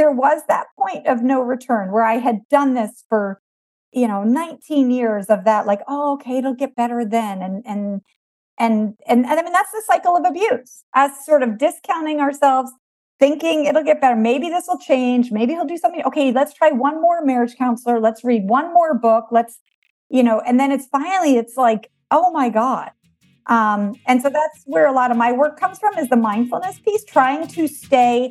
there was that point of no return where I had done this for, you know, 19 years of that, like, oh, okay, it'll get better then. And, and, and, and, and I mean, that's the cycle of abuse, us sort of discounting ourselves, thinking it'll get better. Maybe this will change. Maybe he'll do something. Okay, let's try one more marriage counselor. Let's read one more book. Let's, you know, and then it's finally, it's like, oh my God. Um, and so that's where a lot of my work comes from is the mindfulness piece, trying to stay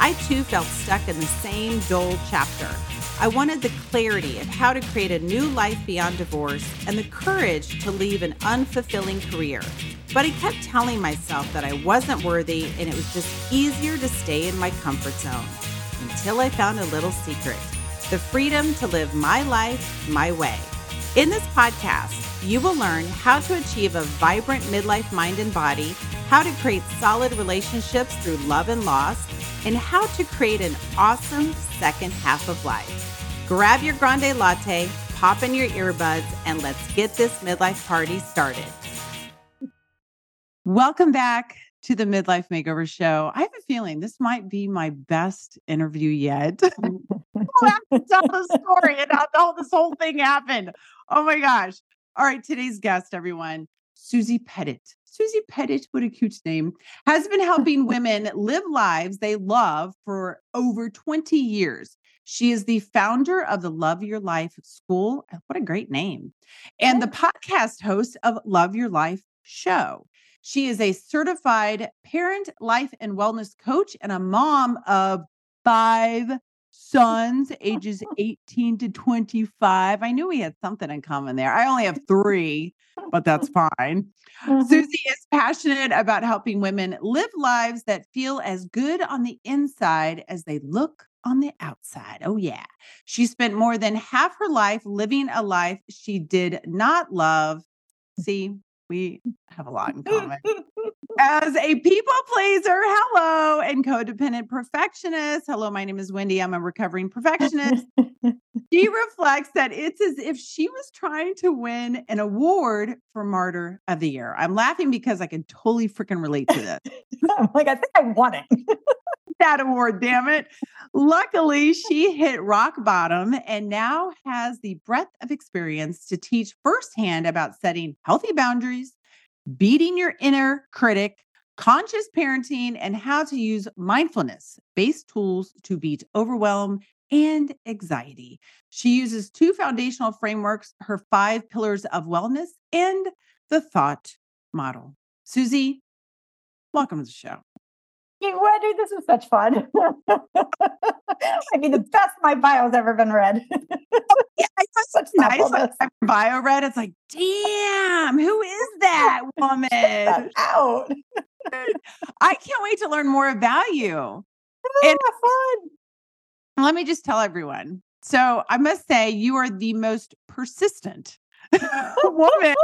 I too felt stuck in the same dull chapter. I wanted the clarity of how to create a new life beyond divorce and the courage to leave an unfulfilling career. But I kept telling myself that I wasn't worthy and it was just easier to stay in my comfort zone until I found a little secret the freedom to live my life my way. In this podcast, you will learn how to achieve a vibrant midlife mind and body, how to create solid relationships through love and loss, and how to create an awesome second half of life. Grab your grande latte, pop in your earbuds, and let's get this midlife party started. Welcome back to the Midlife Makeover Show. I have a feeling this might be my best interview yet. Oh, I'll have to tell the story and how this whole thing happened. Oh my gosh. All right, today's guest, everyone, Susie Pettit. Susie Pettit, what a cute name, has been helping women live lives they love for over 20 years. She is the founder of the Love Your Life School. Uh, what a great name. And the podcast host of Love Your Life Show. She is a certified parent, life, and wellness coach and a mom of five sons, ages 18 to 25. I knew we had something in common there. I only have three, but that's fine. Mm-hmm. Susie is passionate about helping women live lives that feel as good on the inside as they look on the outside. Oh, yeah. She spent more than half her life living a life she did not love. See, we have a lot in common. As a people pleaser, hello, and codependent perfectionist. Hello, my name is Wendy. I'm a recovering perfectionist. she reflects that it's as if she was trying to win an award for Martyr of the Year. I'm laughing because I can totally freaking relate to this. Like, I think I won it. that award, damn it. Luckily, she hit rock bottom and now has the breadth of experience to teach firsthand about setting healthy boundaries, beating your inner critic, conscious parenting, and how to use mindfulness based tools to beat overwhelm and anxiety. She uses two foundational frameworks her five pillars of wellness and the thought model. Susie, welcome to the show. Wendy, this is such fun. I mean, the best my bio's ever been read. Oh, yeah, it's such nice. Like, bio read. It's like, damn, who is that woman? That out. I can't wait to learn more about you. Oh, and ah, fun. Let me just tell everyone. So I must say, you are the most persistent woman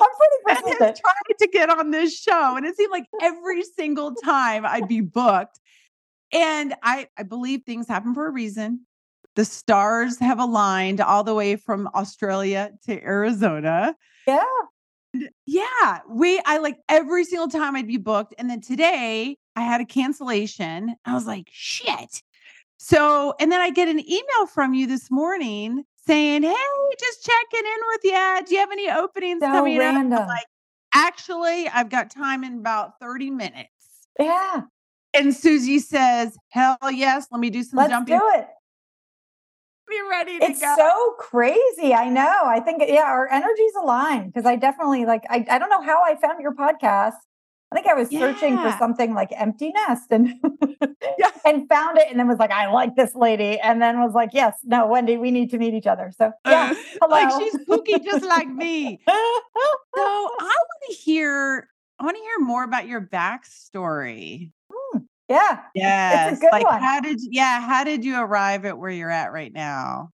I'm pretty persistent. Trying to get on this show, and it seemed like every single time I'd be booked. And I, I believe things happen for a reason. The stars have aligned all the way from Australia to Arizona. Yeah. yeah. We, I like every single time I'd be booked. And then today I had a cancellation. I was like, shit. So, and then I get an email from you this morning saying, Hey, just checking in with you. Do you have any openings so coming random. up? like, actually, I've got time in about 30 minutes. Yeah. And Susie says, Hell yes, let me do some Let's jumping. do it. Be ready to go. it's go. so crazy. I know. I think, yeah, our energies align because I definitely like, I, I don't know how I found your podcast. I think I was yeah. searching for something like empty nest and yeah. and found it and then was like, I like this lady. And then was like, yes, no, Wendy, we need to meet each other. So yeah. Uh, like she's kooky just like me. so I want to hear, I want to hear more about your backstory. Hmm. Yeah. Yes. It's a good like one. how did yeah, how did you arrive at where you're at right now?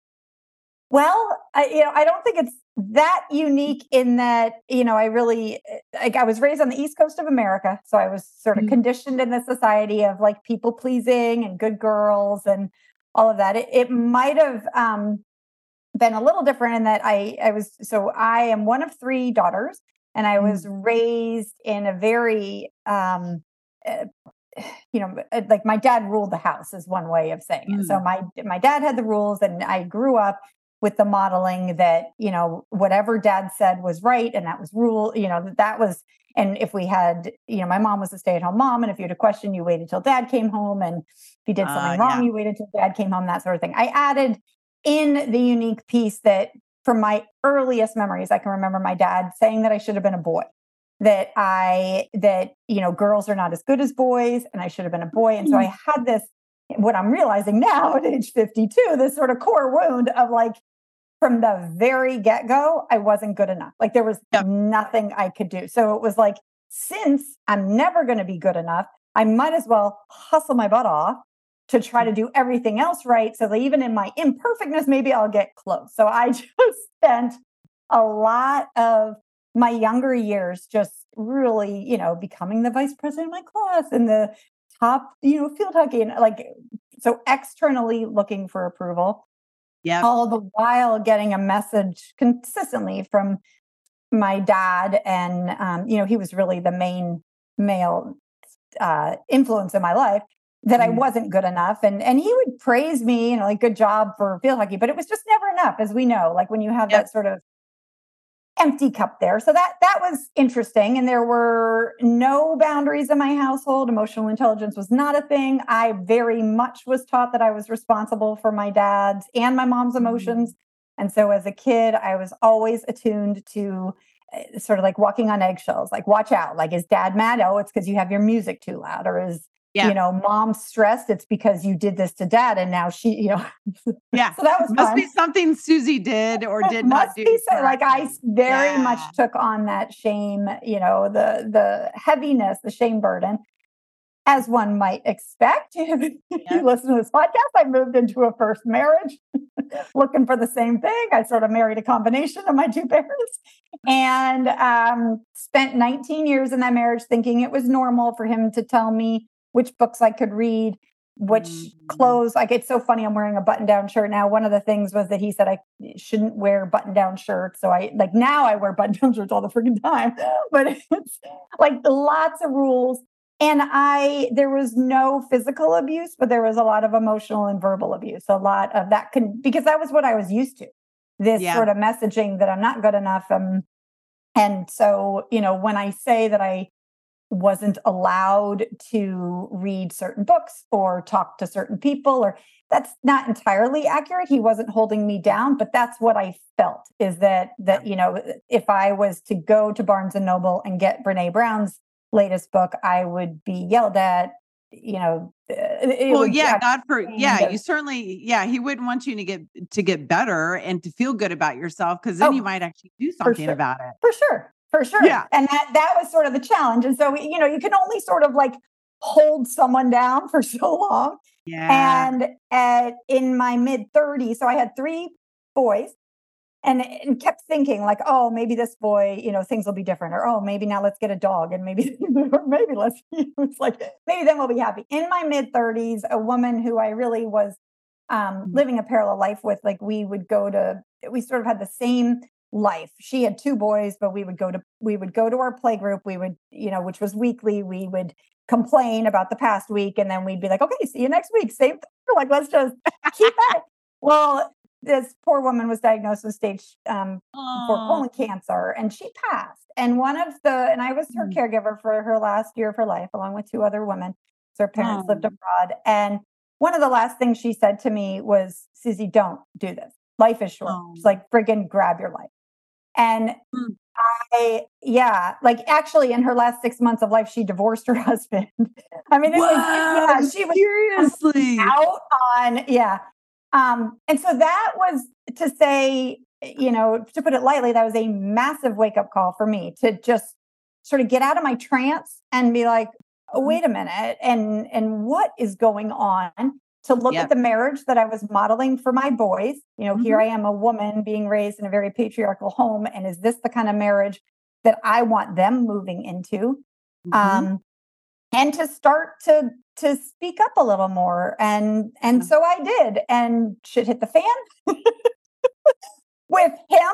Well, I, you know, I don't think it's that unique in that, you know, I really eh, like I was raised on the East Coast of America. So I was sort of Mhm. conditioned in the society of like people pleasing and good girls and all of that. It, it might have um, been a little different in that I, I was, so I am one of three daughters and I was raised in a very, um, uh, you know, uh, like my dad ruled the house is one way of saying it. So my my dad had the rules, and I grew up with the modeling that you know whatever dad said was right, and that was rule. You know that that was. And if we had, you know, my mom was a stay at home mom, and if you had a question, you waited till dad came home, and if you did something Uh, wrong, yeah. you waited till dad came home, that sort of thing. I added in the unique piece that from my earliest memories, I can remember my dad saying that I should have been a boy that I that you know girls are not as good as boys and I should have been a boy and so I had this what I'm realizing now at age 52 this sort of core wound of like from the very get-go I wasn't good enough. Like there was nothing I could do. So it was like since I'm never going to be good enough I might as well hustle my butt off to try to mm-hmm. do everything else right so that even in my imperfectness maybe I'll get close. So I just spent a lot of my younger years just really, you know, becoming the vice president of my class and the top, you know, field hockey and like so externally looking for approval, Yeah. all the while getting a message consistently from my dad. And um, you know, he was really the main male uh influence in my life that I Mm. wasn't good enough. And and he would praise me, you know, like good job for field hockey, but it was just never enough, as we know. Like when you have Yep. that sort of empty cup there. So that that was interesting. And there were no boundaries in my household. Emotional intelligence was not a thing. I very much was taught that I was responsible for my dad's and my mom's emotions. And so as a kid, I was always attuned to uh, sort of like walking on eggshells, like watch out. Like, is dad mad? Oh, it's because you have your music too loud. Or is, Yeah. you know, mom stressed? It's because you did this to dad. And now she, you know, Yeah. so that was Must fun. be something Susie did or did not do. be so, like I very much took on that shame, you know, the the heaviness, the shame burden, as one might expect. if Yeah. you listen to this podcast, I moved into a first marriage, looking for the same thing. I sort of married a combination of my two parents, and um, spent 19 years in that marriage, thinking it was normal for him to tell me which books I could read, which Mm. clothes like it's so funny i'm wearing a button down shirt now one of the things was that he said i shouldn't wear button down shirts so i like now i wear button down shirts all the freaking time but it's like lots of rules and i there was no physical abuse but there was a lot of emotional and verbal abuse a lot of that can because that was what i was used to this Yeah. sort of messaging that i'm not good enough um and so you know when i say that i wasn't allowed to read certain books or talk to certain people or that's not entirely accurate. He wasn't holding me down but that's what i felt is that that you know if i was to go to barnes and noble and get brene brown's latest book i would be yelled at you know uh, well yeah god for yeah you certainly yeah he wouldn't want you to get to get better and to feel good about yourself because then Oh, you might actually do something sure. about it. For sure for sure. Yeah. and that that was sort of the challenge. And so you know you can only sort of like hold someone down for so long. Yeah. And at in my mid 30s so i had three boys and, and kept thinking like oh maybe this boy you know things will be different or oh maybe now let's get a dog and maybe or maybe let's it's like maybe then we'll be happy. In my mid 30s a woman who i really was um, Mhm. living a parallel life with like we would go to we sort of had the same life. She had two boys but we would go to we would go to our play group we would you know which was weekly we would complain about the past week and then we'd be like okay see you next week same thing. Like let's just keep that. well this poor woman was diagnosed with stage um, for colon cancer and she passed. And one of the and i was her Mm. caregiver for her last year of her life along with two other women. So her parents lived abroad and one of the last things she said to me was susie don't do this. Life is short. Oh. like friggin grab your life and Mm. i yeah like actually in her last six months of life she divorced her husband i mean it was yeah she was seriously out on yeah um and so that was to say you know to put it lightly that was a massive wake up call for me to just sort of get out of my trance and be like Mhm. wait a minute, and and what is going on? To look Yep. at the marriage that I was modeling for my boys. You know, here Mhm. I am, a woman being raised in a very patriarchal home, and is this the kind of marriage that I want them moving into? Mhm. Um, and to start to to speak up a little more, and and Yeah. so I did, and shit hit the fan with him.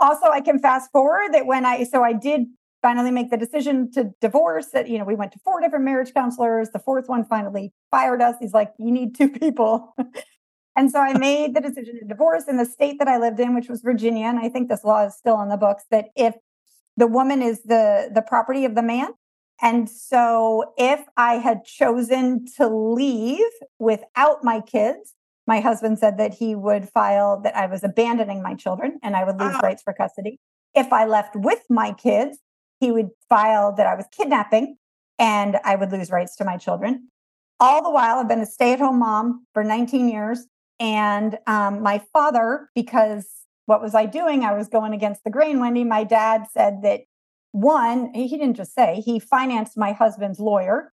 Also, I can fast forward that when I so I did finally make the decision to divorce. That you know, we went to four different marriage counselors. The fourth one finally fired us. He's like, "You need two people." and so I made the decision to divorce in the state that I lived in, which was Virginia. And I think this law is still in the books that if the woman is the the property of the man, and so if I had chosen to leave without my kids, my husband said that he would file that I was abandoning my children and I would lose Ah. rights for custody. If I left with my kids, he would file that I was kidnapping and I would lose rights to my children. All the while, I've been a stay at home mom for 19 years. And um, my father, because what was I doing? I was going against the grain, Wendy. My dad said that one, he didn't just say, he financed my husband's lawyer.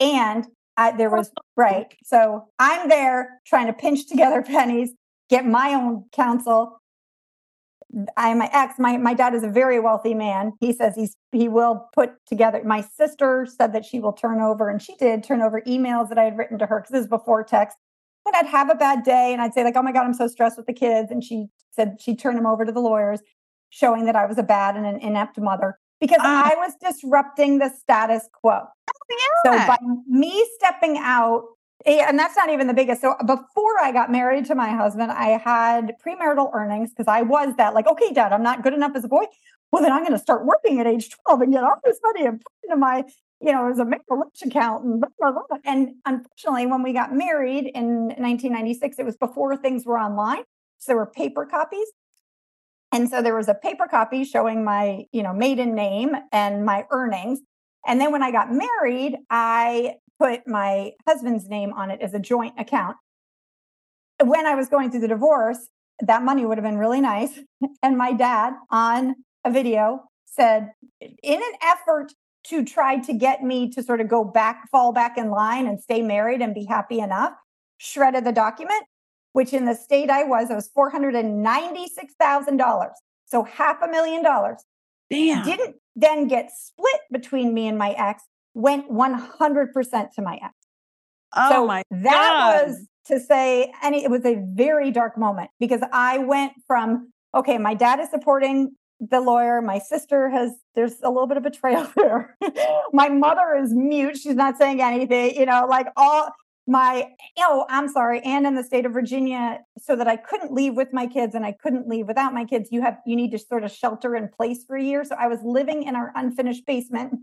And I, there was, right. So I'm there trying to pinch together pennies, get my own counsel. I'm my ex. My my dad is a very wealthy man. He says he's he will put together. My sister said that she will turn over, and she did turn over emails that I had written to her because this is before text. When I'd have a bad day, and I'd say like, "Oh my god, I'm so stressed with the kids," and she said she'd turn them over to the lawyers, showing that I was a bad and an inept mother because Ah. I was disrupting the status quo. So Yeah. by me stepping out, and that's not even the biggest. So before I got married to my husband, I had premarital earnings because I was that like, okay, dad, I'm not good enough as a boy. Well, then I'm going to start working at age 12 and get all this money and put into my, you know, as a Wish account and blah, blah, blah. And unfortunately, when we got married in 1996, it was before things were online. So there were paper copies. And so there was a paper copy showing my, you know, maiden name and my earnings. And then when I got married, I put my husband's name on it as a joint account. When I was going through the divorce, that money would have been really nice. And my dad on a video said, in an effort to try to get me to sort of go back, fall back in line and stay married and be happy enough, shredded the document, which in the state I was, it was $496,000. So half a million dollars Damn. didn't then get split between me and my ex, went 100% to my ex. oh so my that God. was to say, and it was a very dark moment because I went from, okay, my dad is supporting the lawyer. My sister has, there's a little bit of betrayal there. my mother is mute. She's not saying anything, you know, like all my, oh, I'm sorry. And in the state of Virginia, so that I couldn't leave with my kids and I couldn't leave without my kids, you have, you need to sort of shelter in place for a year. So I was living in our unfinished basement.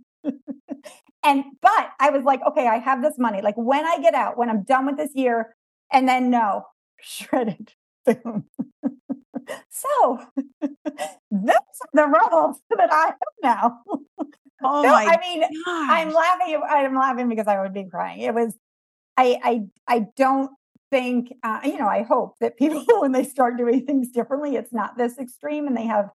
And, but I was like, okay, I have this money. Like when I get out, when I'm done with this year, and then no, shredded. Boom. so those are the rules that I have now. oh No, my I mean, I'm laughing. I'm laughing because I would be crying. It was, I, I, I don't think, uh, you know, I hope that people, when they start doing things differently, it's not this extreme and they have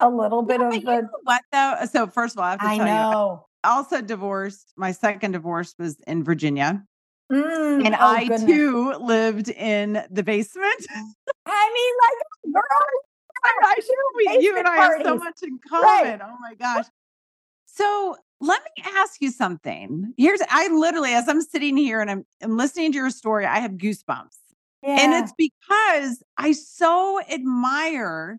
a little bit Yeah, of but you know what though? So first of all, I have to I tell know. Also divorced. My second divorce was in Virginia, Mm, and oh, I goodness. too lived in the basement. I mean, like, girl, I sure we, you and I have so much in Right. common. Oh my gosh. So let me ask you something. Here's I literally, as I'm sitting here and I'm, I'm listening to your story, I have goosebumps. And it's because I so admire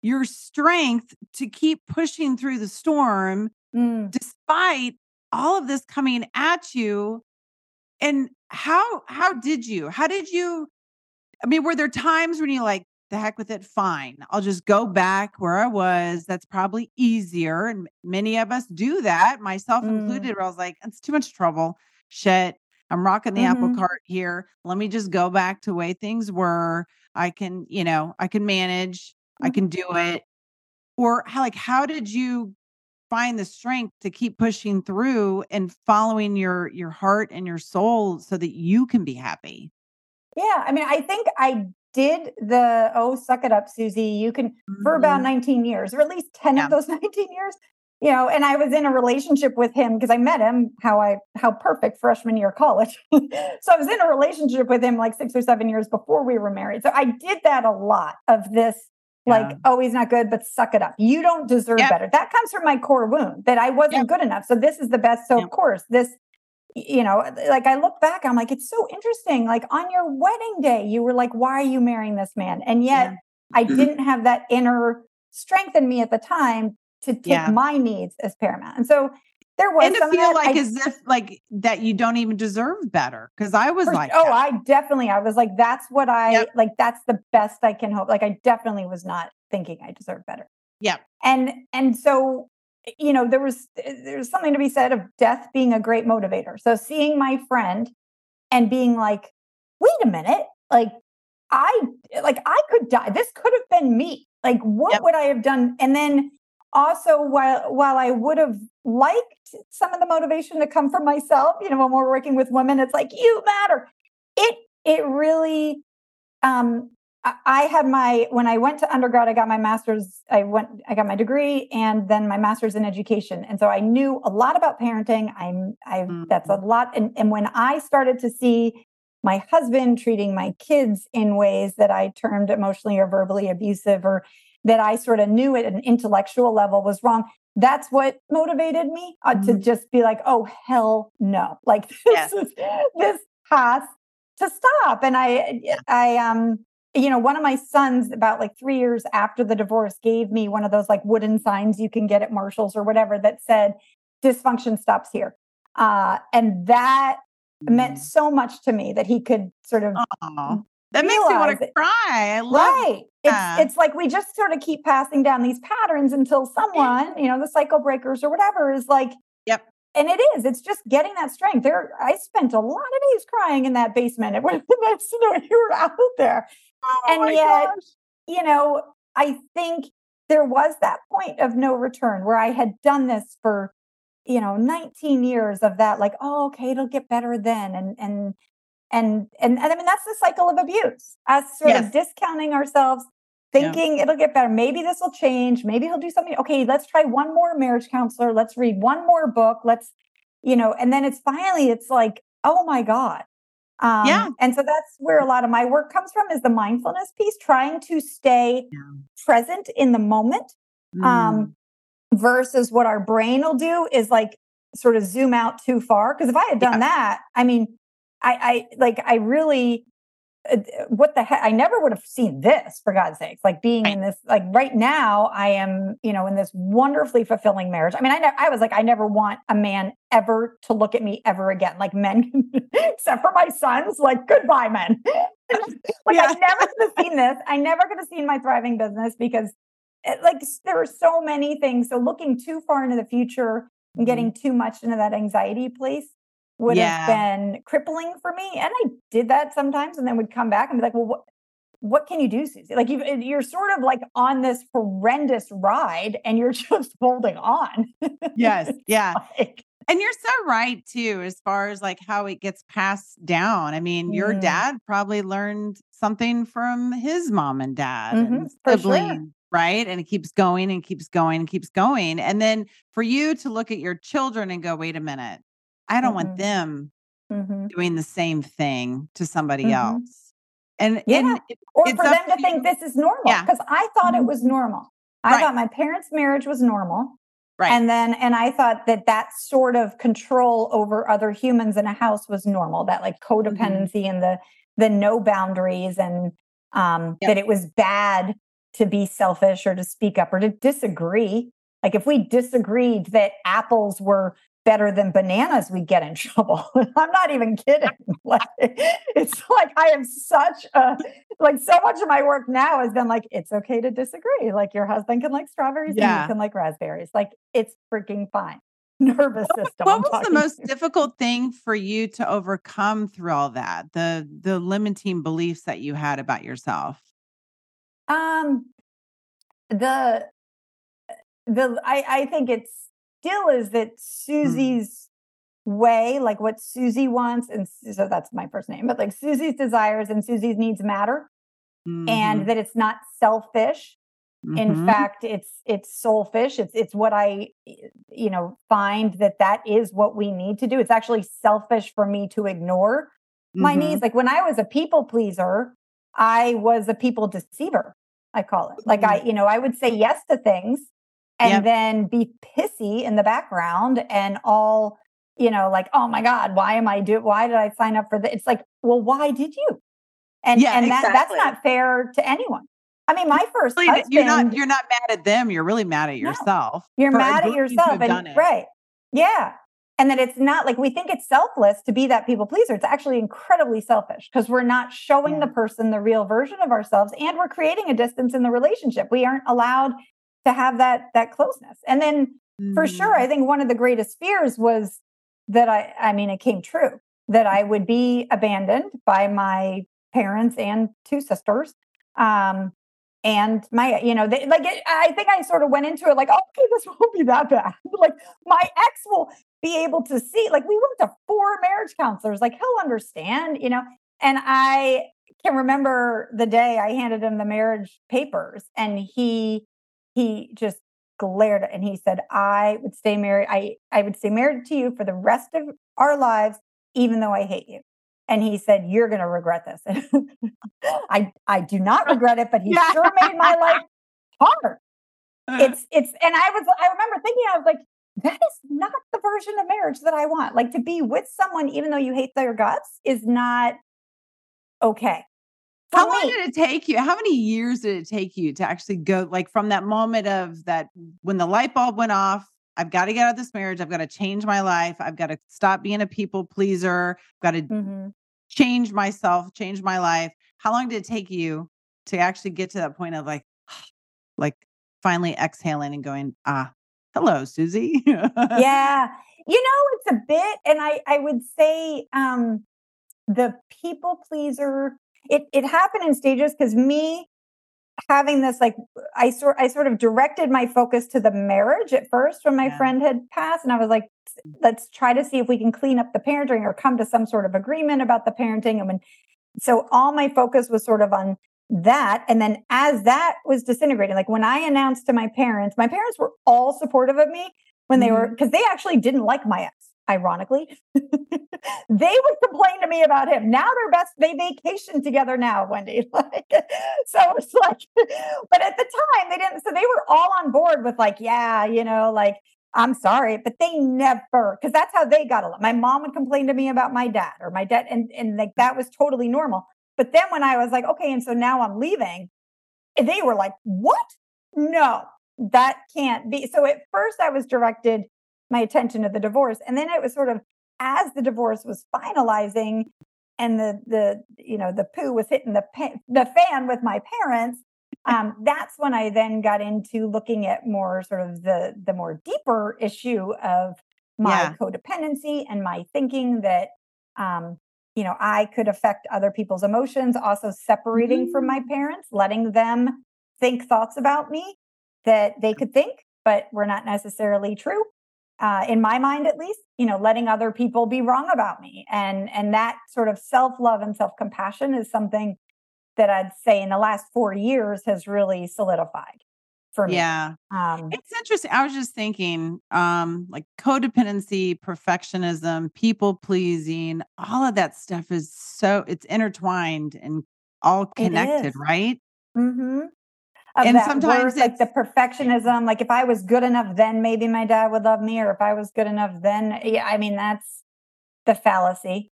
your strength to keep pushing through the storm Mm. despite all of this coming at you. And how how did you? How did you I mean, were there times when you like, the heck with it, fine. I'll just go back where I was. That's probably easier. And many of us do that, myself Mm. included, where I was like, it's too much trouble. Shit. I'm rocking the apple Mhm. cart here. Let me just go back to the way things were. I can, you know, I can manage. I Mhm. can do it. Or how like how did you find the strength to keep pushing through and following your your heart and your soul so that you can be happy? Yeah, I mean, I think I did the oh, suck it up, Susie. You can for about Mhm. 19 years, or at least 10 Yeah. of those 19 years. you know, and I was in a relationship with him because I met him how I how perfect freshman year college. so I was in a relationship with him like six or seven years before we were married. So I did that a lot of this like, Yeah. oh, he's not good, but suck it up. You don't deserve Yep. better. That comes from my core wound that I wasn't Yep. good enough. So this is the best. So Yep. of course, this, you know, like I look back, I'm like, it's so interesting. Like on your wedding day, you were like, why are you marrying this man? And yet Yeah. I mm-hmm. didn't have that inner strength in me at the time to take Yeah. my needs as paramount. And so there was and to feel like I- as if like that you don't even deserve better. Cause I was for- like, oh, that. I definitely, I was like, that's what I Yep. like. That's the best I can hope. Like, I definitely was not thinking I deserve better. yeah And and so, you know, there was eh, there's something to be said of death being a great motivator. So seeing my friend and being like, wait a minute, like I like I could die. This could have been me. Like, what Yep. would I have done? And then also while while I would have liked some of the motivation to come from myself, you know, when we're working with women, it's like you matter. It it really um I- had my when I went to undergrad, I got my master's. I went, I got my degree, and then my master's in education. And so I knew a lot about parenting. I'm, I that's a lot. And and when I started to see my husband treating my kids in ways that I termed emotionally or verbally abusive, or that I sort of knew at an intellectual level was wrong. That's what motivated me uh, to Mhm. just be like, oh hell no! Like this Yes. is this has to stop. And I, I um you know, one of my sons, about like three years after the divorce, gave me one of those like wooden signs you can get at Marshalls or whatever that said, dysfunction stops here. Uh, and that meant so much to me that he could sort of, Aw. that makes me want to cry. I love right. It's, it's like we just sort of keep passing down these patterns until someone, you know, the cycle breakers or whatever is like, Yep. and it is. It's just getting that strength. There, I spent a lot of days crying in that basement. It was nice to know you were out there Oh and yet- gosh. you know, I think there was that point of no return where I had done this for, you know, 19 years of that, like, oh, okay, it'll get better then. And, and, and, and, and I mean, that's the cycle of abuse, us sort Yes. of discounting ourselves, Yeah. thinking it'll get better. Maybe this will change. Maybe he'll do something. Okay, let's try one more marriage counselor. Let's read one more book. Let's, you know, and then it's finally, it's like, oh my God. Um, Yeah. And so that's where a lot of my work comes from is the mindfulness piece, trying to stay Yeah. present in the moment Mm. um, versus what our brain will do is like sort of zoom out too far. Because if I had done Yeah. that, I mean, I, I like, I really, Uh, what the heck? I never would have seen this for God's sakes. Like being in this, like right now, I am, you know, in this wonderfully fulfilling marriage. I mean, I, ne- I was like, I never want a man ever to look at me ever again. Like men, except for my sons, like goodbye, men. like Yeah. I never could have seen this. I never could have seen my thriving business because it, like there are so many things. So looking too far into the future and mm-hmm. getting too much into that anxiety place would Yeah. have been crippling for me. And I did that sometimes and then would come back and be like, well, what, what can you do, Susie? Like you, you're sort of like on this horrendous ride and you're just holding on. yes. Yeah. Like, And you're so right too, as far as like how it gets passed down. I mean, your Mm. dad probably learned something from his mom and dad Mhm, and for sure. right? And it keeps going and keeps going and keeps going. And then for you to look at your children and go, wait a minute, I don't Mhm. want them mhm. doing the same thing to somebody Mhm. else. And, Yeah. and it- or for them to think this is normal Yeah. because I thought it Mhm. was normal. I Right. thought my parents' marriage was normal. right. And then, and I thought that that sort of control over other humans in a house was normal. That like Mm-hmm. codependency and the the no boundaries, and um, Yep. that it was bad to be selfish or to speak up or to disagree. Like if we disagreed that apples were better than bananas, we'd get in trouble. I'm not even kidding. Like it's like I am such a like so much of my work now has been like it's okay to disagree. Like your husband can like strawberries and Yeah. you can like raspberries. Like it's freaking fine. Nervous system. what I'm was the most to. difficult thing for you to overcome through all that the the limiting beliefs that you had about yourself Um, the the I I think it's still is that Susie's way, like what Susie wants, and so that's my first name, but like Susie's desires and Susie's needs matter, Mhm. and that it's not selfish In Mhm. fact, it's it's soulfish. It's it's what I you know find that that is what we need to do. It's actually selfish for me to ignore my needs. Like when I was a people pleaser, I was a people deceiver. I call it. Like I, you know, I would say yes to things and Yep. then be pissy in the background and all, you know, like, oh my God, why am I do why did I sign up for this? It's like, well, why did you? And Yeah, and that that's not fair to anyone. I mean, my first Really, husband, you're not you're not mad at them, you're really mad at No. yourself. you're mad at yourself and right. Yeah. And that it's not like we think it's selfless to be that people pleaser. It's actually incredibly selfish because we're not showing Yeah. the person the real version of ourselves and we're creating a distance in the relationship. We aren't allowed to have that that closeness. And then for sure. I think one of the greatest fears was that I I mean it came true that I would be abandoned by my parents and two sisters. Um and my you know they, like it, i think i sort of went into it like okay this won't be that bad like my ex will be able to see like we went to four marriage counselors like he'll understand you know and i can remember the day i handed him the marriage papers and he he just glared at and he said i would stay married i i would stay married to you for the rest of our lives even though i hate you. And he said you're going to regret this. I i do not regret it but he Yeah. sure made my life hard uh-huh. it's it's and i was i remember thinking i was like that is not the version of marriage that i want. Like to be with someone even though you hate their guts is not okay For How long did it take you? How many years did it take you to actually go like from that moment of that when the light bulb went off? I've got to get out of this marriage. I've got to change my life. I've got to stop being a people pleaser. I've got to Mhm. change myself, change my life. How long did it take you to actually get to that point of like, like finally exhaling and going, ah, hello, Susie? yeah you know it's a bit and i i would say um the people pleaser it it happened in stages because me having this like i sort i sort of directed my focus to the marriage at first when my Yeah. friend had passed and i was like let's try to see if we can clean up the parenting or come to some sort of agreement about the parenting and when so all my focus was sort of on that and then as that was disintegrating like when i announced to my parents my parents were all supportive of me when they were mm-hmm. because they actually didn't like my ex ironically they would complain to me about him. Now they're best they vacation together now wendy like so it's like but at the time they didn't so they were all on board with like yeah you know like i'm sorry but they never because that's how they got along. My mom would complain to me about my dad or my dad and and like that was totally normal. But then when i was like okay and so now i'm leaving eh, they were like what? No that can't be so at first i was directed my attention to the divorce. And then it was sort of as the divorce was finalizing and the the you know the poo was hitting the pa- the fan with my parents um that's when i then got into looking at more sort of the the more deeper issue of my Yeah. codependency and my thinking that um you know i could affect other people's emotions also separating from my parents letting them think thoughts about me that they could think but were not necessarily true uh, in my mind at least you know letting other people be wrong about me and and that sort of self-love and self-compassion is something that i'd say in the last four years has really solidified for me yeah. um It's interesting. I was just thinking, um, like codependency, perfectionism, people pleasing, all of that stuff is so it's intertwined and all connected, right? hmm Of And sometimes like the perfectionism, like if I was good enough, then maybe my dad would love me, or if I was good enough, then yeah, I mean that's the fallacy.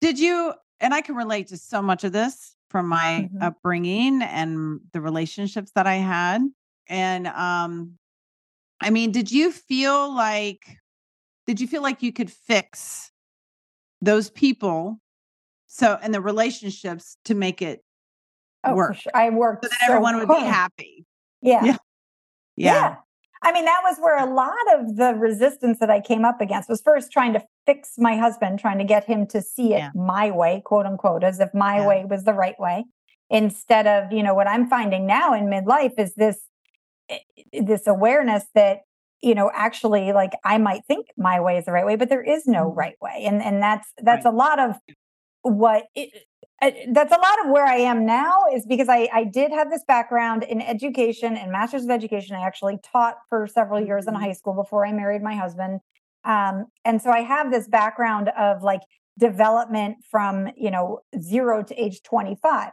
Did you and I can relate to so much of this from my Mhm. upbringing and the relationships that I had. And um I mean, did you feel like did you feel like you could fix those people so and the relationships to make it Oh, work sure. I worked so that so everyone would be happy? Yeah. Yeah. Yeah. I mean, that was where a lot of the resistance that I came up against was first trying to fix my husband, trying to get him to see it Yeah. my way, quote unquote, as if my Yeah. way was the right way. Instead of, you know, what I'm finding now in midlife is this eh, this awareness that, you know, actually like I might think my way is the right way, but there is no Mhm. right way. And and that's that's Right. a lot of what it, that's a lot of where I am now is because I, I did have this background in education and master's of education. I actually taught for several years in Mhm. high school before I married my husband. Um, and so I have this background of like development from, you know, zero to age 25.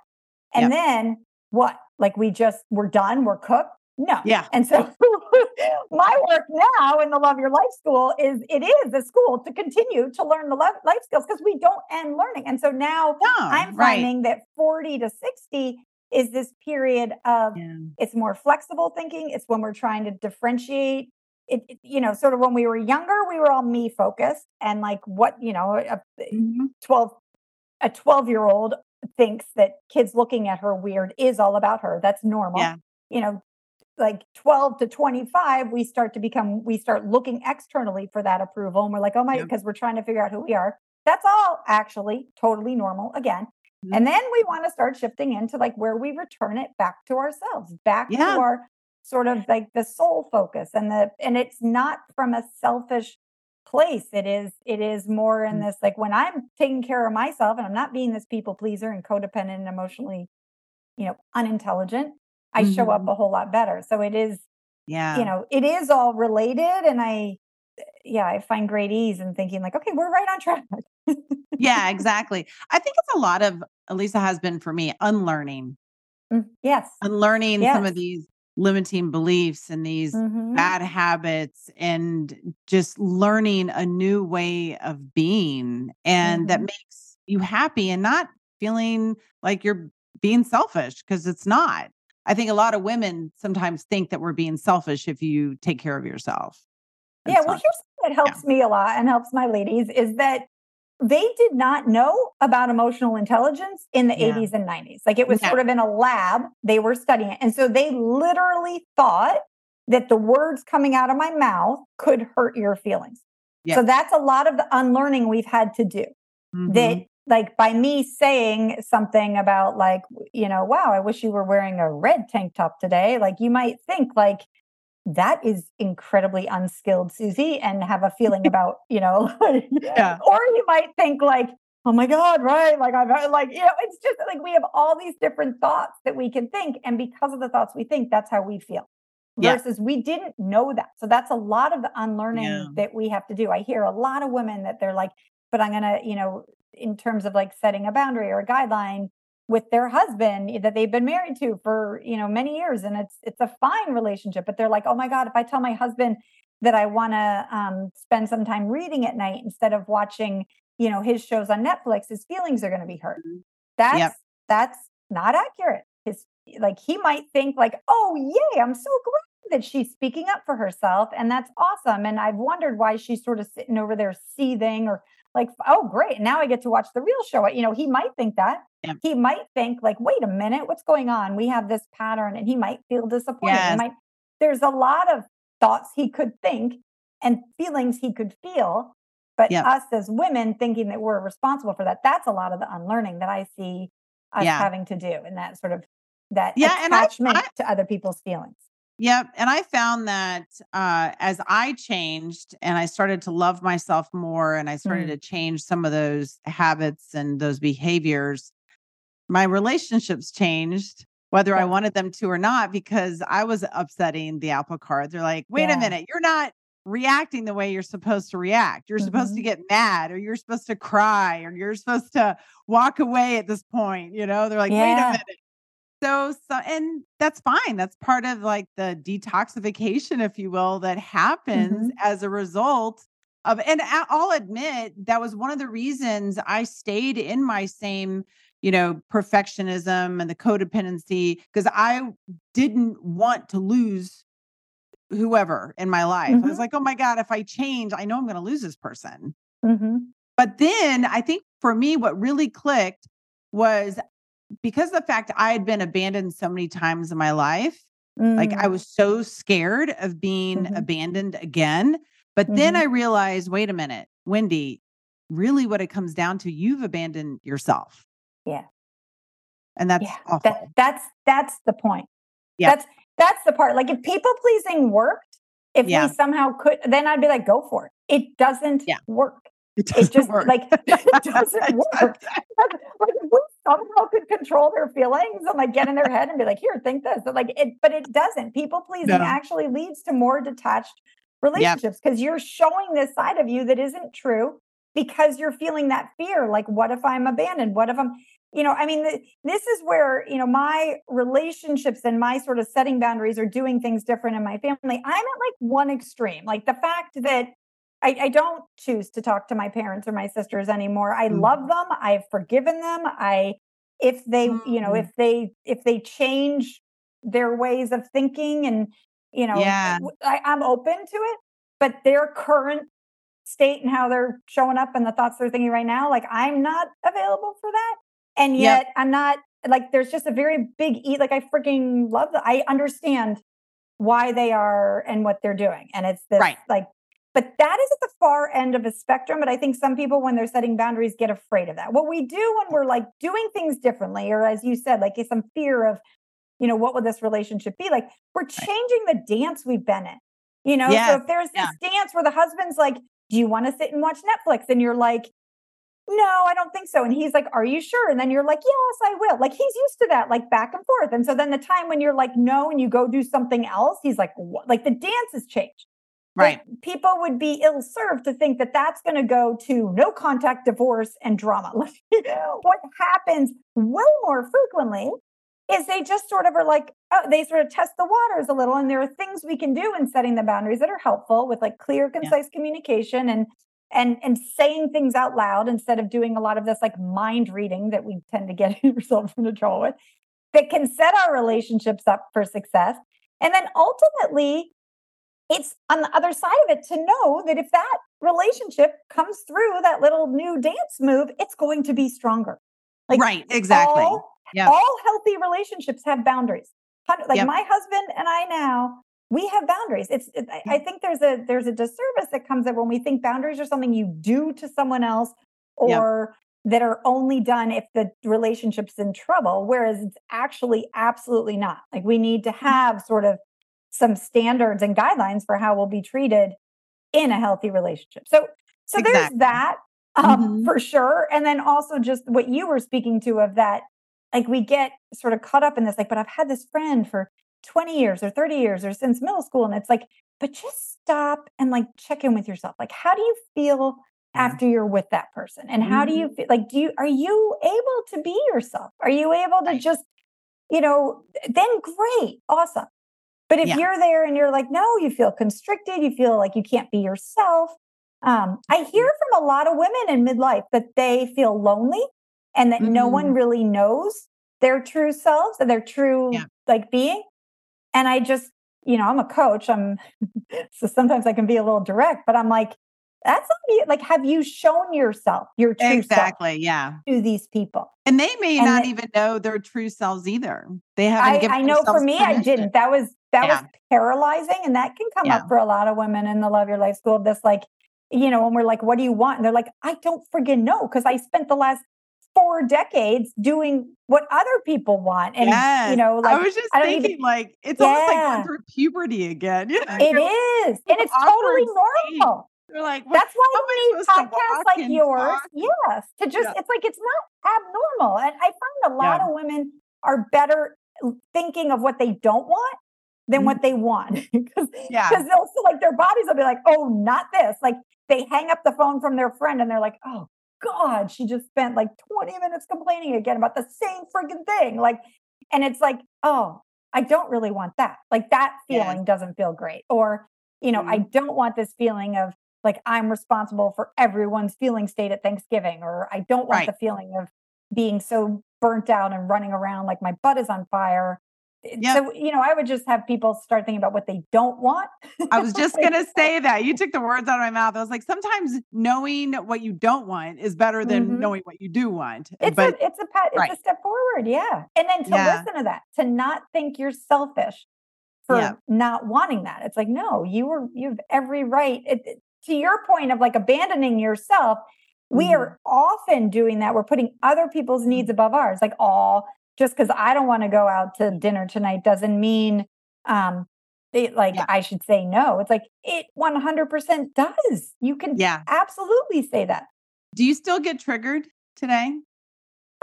And Yep. then what? Like we just, we're done, we're cooked? No. Yeah. And so my work now in the Love Your Life School is it is a school to continue to learn the life, life skills because we don't end learning. And so now No, I'm right. finding that 40 to 60 is this period of Yeah. it's more flexible thinking. It's when we're trying to differentiate. It, it- you know, sort of when we were younger, we were all me focused and like what, you know, a Mhm. 12 a 12 year old thinks that kids looking at her weird is all about her. That's normal. Yeah. You know, like 12 to 25, we start to become, we start looking externally for that approval. And we're like, oh my, because we're trying to figure out who we are. That's all actually totally normal again. Mhm. And then we want to start shifting into like where we return it back to ourselves, back Yeah. to our sort of like the soul focus and the, and it's not from a selfish place. It is, it is more in Mm. this like when I'm taking care of myself and I'm not being this people pleaser and codependent and emotionally, you know, unintelligent, I show up Mhm. a whole lot better. So it is, Yeah. you know, it is all related. And I, yeah, I find great ease in thinking like, okay, we're right on track. yeah, exactly. I think it's a lot of, at least it has been for me, unlearning, Mm, yes. unlearning some of these limiting beliefs and these Mhm. bad habits and just learning a new way of being and that Mhm. makes you happy and not feeling like you're being selfish because it's not. I think a lot of women sometimes think that we're being selfish if you take care of yourself. Yeah, well, not. here's something that helps me a lot and helps my ladies is that they did not know about emotional intelligence in the Yeah. 80s and 90s. Like it was No. sort of in a lab, they were studying it. And so they literally thought that the words coming out of my mouth could hurt your feelings. Yeah. So that's a lot of the unlearning we've had to do. Mhm. That like by me saying something about like you know wow i wish you were wearing a red tank top today like you might think like that is incredibly unskilled susie and have a feeling about you know Yeah. or you might think like oh my god right like i've like you know it's just like we have all these different thoughts that we can think and because of the thoughts we think that's how we feel Yeah. versus we didn't know that so that's a lot of the unlearning Yeah. that we have to do i hear a lot of women that they're like but i'm gonna you know in terms of like setting a boundary or a guideline with their husband that they've been married to for you know many years and it's it's a fine relationship but they're like oh my god if i tell my husband that i want to um, spend some time reading at night instead of watching you know his shows on netflix his feelings are going to be hurt Mhm. that's Yep. that's not accurate his like he might think like oh yay i'm so glad that she's speaking up for herself and that's awesome and i've wondered why she's sort of sitting over there seething or like oh great now i get to watch the real show you know he might think that Yeah. he might think like wait a minute what's going on we have this pattern and he might feel disappointed He Yes. might there's a lot of thoughts he could think and feelings he could feel but us as women thinking that we're responsible for that that's a lot of the unlearning that i see us Yeah. having to do and that sort of that and I- attachment I- to other people's feelings Yep. And I found that uh, as I changed and I started to love myself more and I started Mm. to change some of those habits and those behaviors, my relationships changed, whether I wanted them to or not, because I was upsetting the apple cart. They're like, wait Yeah. a minute, you're not reacting the way you're supposed to react. You're supposed to Mhm. get mad or you're supposed to cry or you're supposed to walk away at this point. You know, they're like, wait a minute. So, so, and that's fine. That's part of like the detoxification, if you will, that happens as a result of, and I- I'll admit that was one of the reasons I stayed in my same, you know, perfectionism and the codependency because I didn't want to lose whoever in my life. I Mhm. was like, oh my God, if I change, I know I'm going to lose this person. hmm But then I think for me, what really clicked was because of the fact I had been abandoned so many times in my life, like I was so scared of being Mhm. abandoned again. But then Mhm. I realized, wait a minute, Wendy, really what it comes down to, you've abandoned yourself. Yeah. And that's yeah that, that's that's the point Yeah. that's that's the part like if people pleasing worked if Yeah. we somehow could then i'd be like go for it it doesn't Yeah. work it it just work. like it doesn't work Like, we somehow could control their feelings and like get in their head and be like, here, think this. But like it, but it doesn't. People pleasing No. actually leads to more detached relationships because you're showing this side of you that isn't true because you're feeling that fear. Like, what if I'm abandoned? What if I'm, you know, I mean, th- this is where, you know, my relationships and my sort of setting boundaries or doing things different in my family. I'm at like one extreme. Like the fact that I, I don't choose to talk to my parents or my sisters anymore. I Mm. love them. I've forgiven them. I, if they, you know, Mm. if they, if they change their ways of thinking and, you know, Yeah. I, I'm open to it, but their current state and how they're showing up and the thoughts they're thinking right now, like I'm not available for that. And Yep. yet I'm not like, there's just a very big E, like I freaking love that. I understand why they are and what they're doing. And it's this Right. like, but that is at the far end of a spectrum. But I think some people, when they're setting boundaries, get afraid of that. What we do when we're like doing things differently, or as you said, like some fear of, you know, what will this relationship be like? We're changing the dance we've been in. You know, Yes, so if there's this yeah. dance where the husband's like, Do you want to sit and watch Netflix? And you're like, no, I don't think so. And he's like, Are you sure? And then you're like, Yes, I will. Like he's used to that, like back and forth. And so then the time when you're like, No, and you go do something else, he's like, what? Like the dance has changed. But Right. people would be ill served to think that that's going to go to no contact divorce and drama. What happens way more frequently is they just sort of are like, oh, they sort of test the waters a little. And there are things we can do in setting the boundaries that are helpful with like clear, concise communication and and and saying things out loud instead of doing a lot of this like mind reading that we tend to get ourselves into trouble with that can set our relationships up for success. And then ultimately, it's on the other side of it to know that if that relationship comes through that little new dance move, it's going to be stronger. Like right. Exactly. all, Yeah. all healthy relationships have boundaries. Like Yep. my husband and I now, we have boundaries. It's it, I- I mm. think there's a there's a disservice that comes up when we think boundaries are something you do to someone else Yep. or that are only done if the relationship's in trouble, whereas it's actually absolutely not. Like we need to mm. have sort of some standards and guidelines for how we'll be treated in a healthy relationship. So so there's that um, Mhm. for sure, and then also just what you were speaking to of that, like we get sort of caught up in this, like, but I've had this friend for 20 years or 30 years or since middle school, and it's like, but just stop and like check in with yourself. Like, how do you feel Yeah. after you're with that person, and how do Mm-hmm. you feel? Like, do you are you able to be yourself? Are you able to Right. just, you know, then great, awesome. But if Yeah. you're there and you're like, no, you feel constricted, you feel like you can't be yourself. Um, I hear Mm-hmm. from a lot of women in midlife that they feel lonely and that no one Mhm. really knows their true selves and their true Yeah. like being. And I just, you know, I'm a coach. I'm so sometimes I can be a little direct, but I'm like, that's. Like, have you shown yourself, your true Exactly. Yeah. to these people? And they may And not even know their true selves either. They haven't I, given I know for me, I didn't. That was that Yeah. was paralyzing, and that can come Yeah. up for a lot of women in the Love Your Life School. This like, you know, when we're like, "What do you want?" and they're like, "I don't friggin' know," because I spent the last four decades doing what other people want, and yes. you know, like I was just I thinking, even- like, it's almost like Yeah. going through puberty again. You know? it You're- is, and it's totally normal. You're like, That's why how am I we need podcasts like yours. Yes. To just, Yeah. it's like, it's not abnormal. And I find a lot Yeah. of women are better thinking of what they don't want than Mhm. what they want. Because Yeah. Cause they'll feel like their bodies will be like, oh, not this. Like they hang up the phone from their friend and they're like, oh, God, she just spent like 20 minutes complaining again about the same freaking thing. Like, and it's like, oh, I don't really want that. Like that feeling doesn't feel great. Or, you know, I don't want this feeling of like I'm responsible for everyone's feeling state at Thanksgiving, or I don't want Right. the feeling of being so burnt out and running around like my butt is on fire. Yep. So, you know, I would just have people start thinking about what they don't want. I was just gonna say that. You took the words out of my mouth. I was like, sometimes knowing what you don't want is better than Mhm. knowing what you do want. It's but a it's a pat, it's a step forward, yeah. And then to Yeah. listen to that, to not think you're selfish for Yeah. not wanting that. It's like, no, you were you have every right. It, it- to your point of like abandoning yourself, we Mhm. are often doing that. We're putting other people's Mm-hmm. needs above ours. Like, oh, just because I don't want to go out to dinner tonight doesn't mean um it, like Yeah. I should say no. It's like it 100% does. You can yeah. absolutely say that. Do you still get triggered today?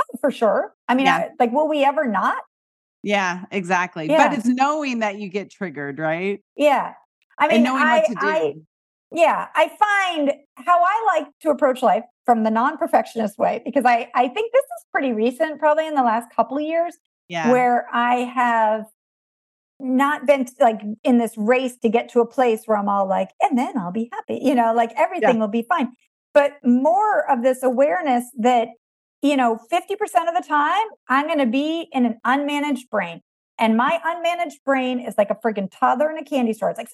Oh, for sure. I mean, Yeah. I, like, will we ever not? Yeah, exactly. Yeah. But it's knowing that you get triggered, right? Yeah. I mean, and knowing I, what to do. I, yeah, I find how I like to approach life from the non-perfectionist way because I, I think this is pretty recent, probably in the last couple of years, yeah. where I have not been like in this race to get to a place where I'm all like, and then I'll be happy, you know, like everything will be fine. But more of this awareness that, you know, 50% of the time I'm going to be in an unmanaged brain. And my unmanaged brain is like a freaking toddler in a candy store. It's like,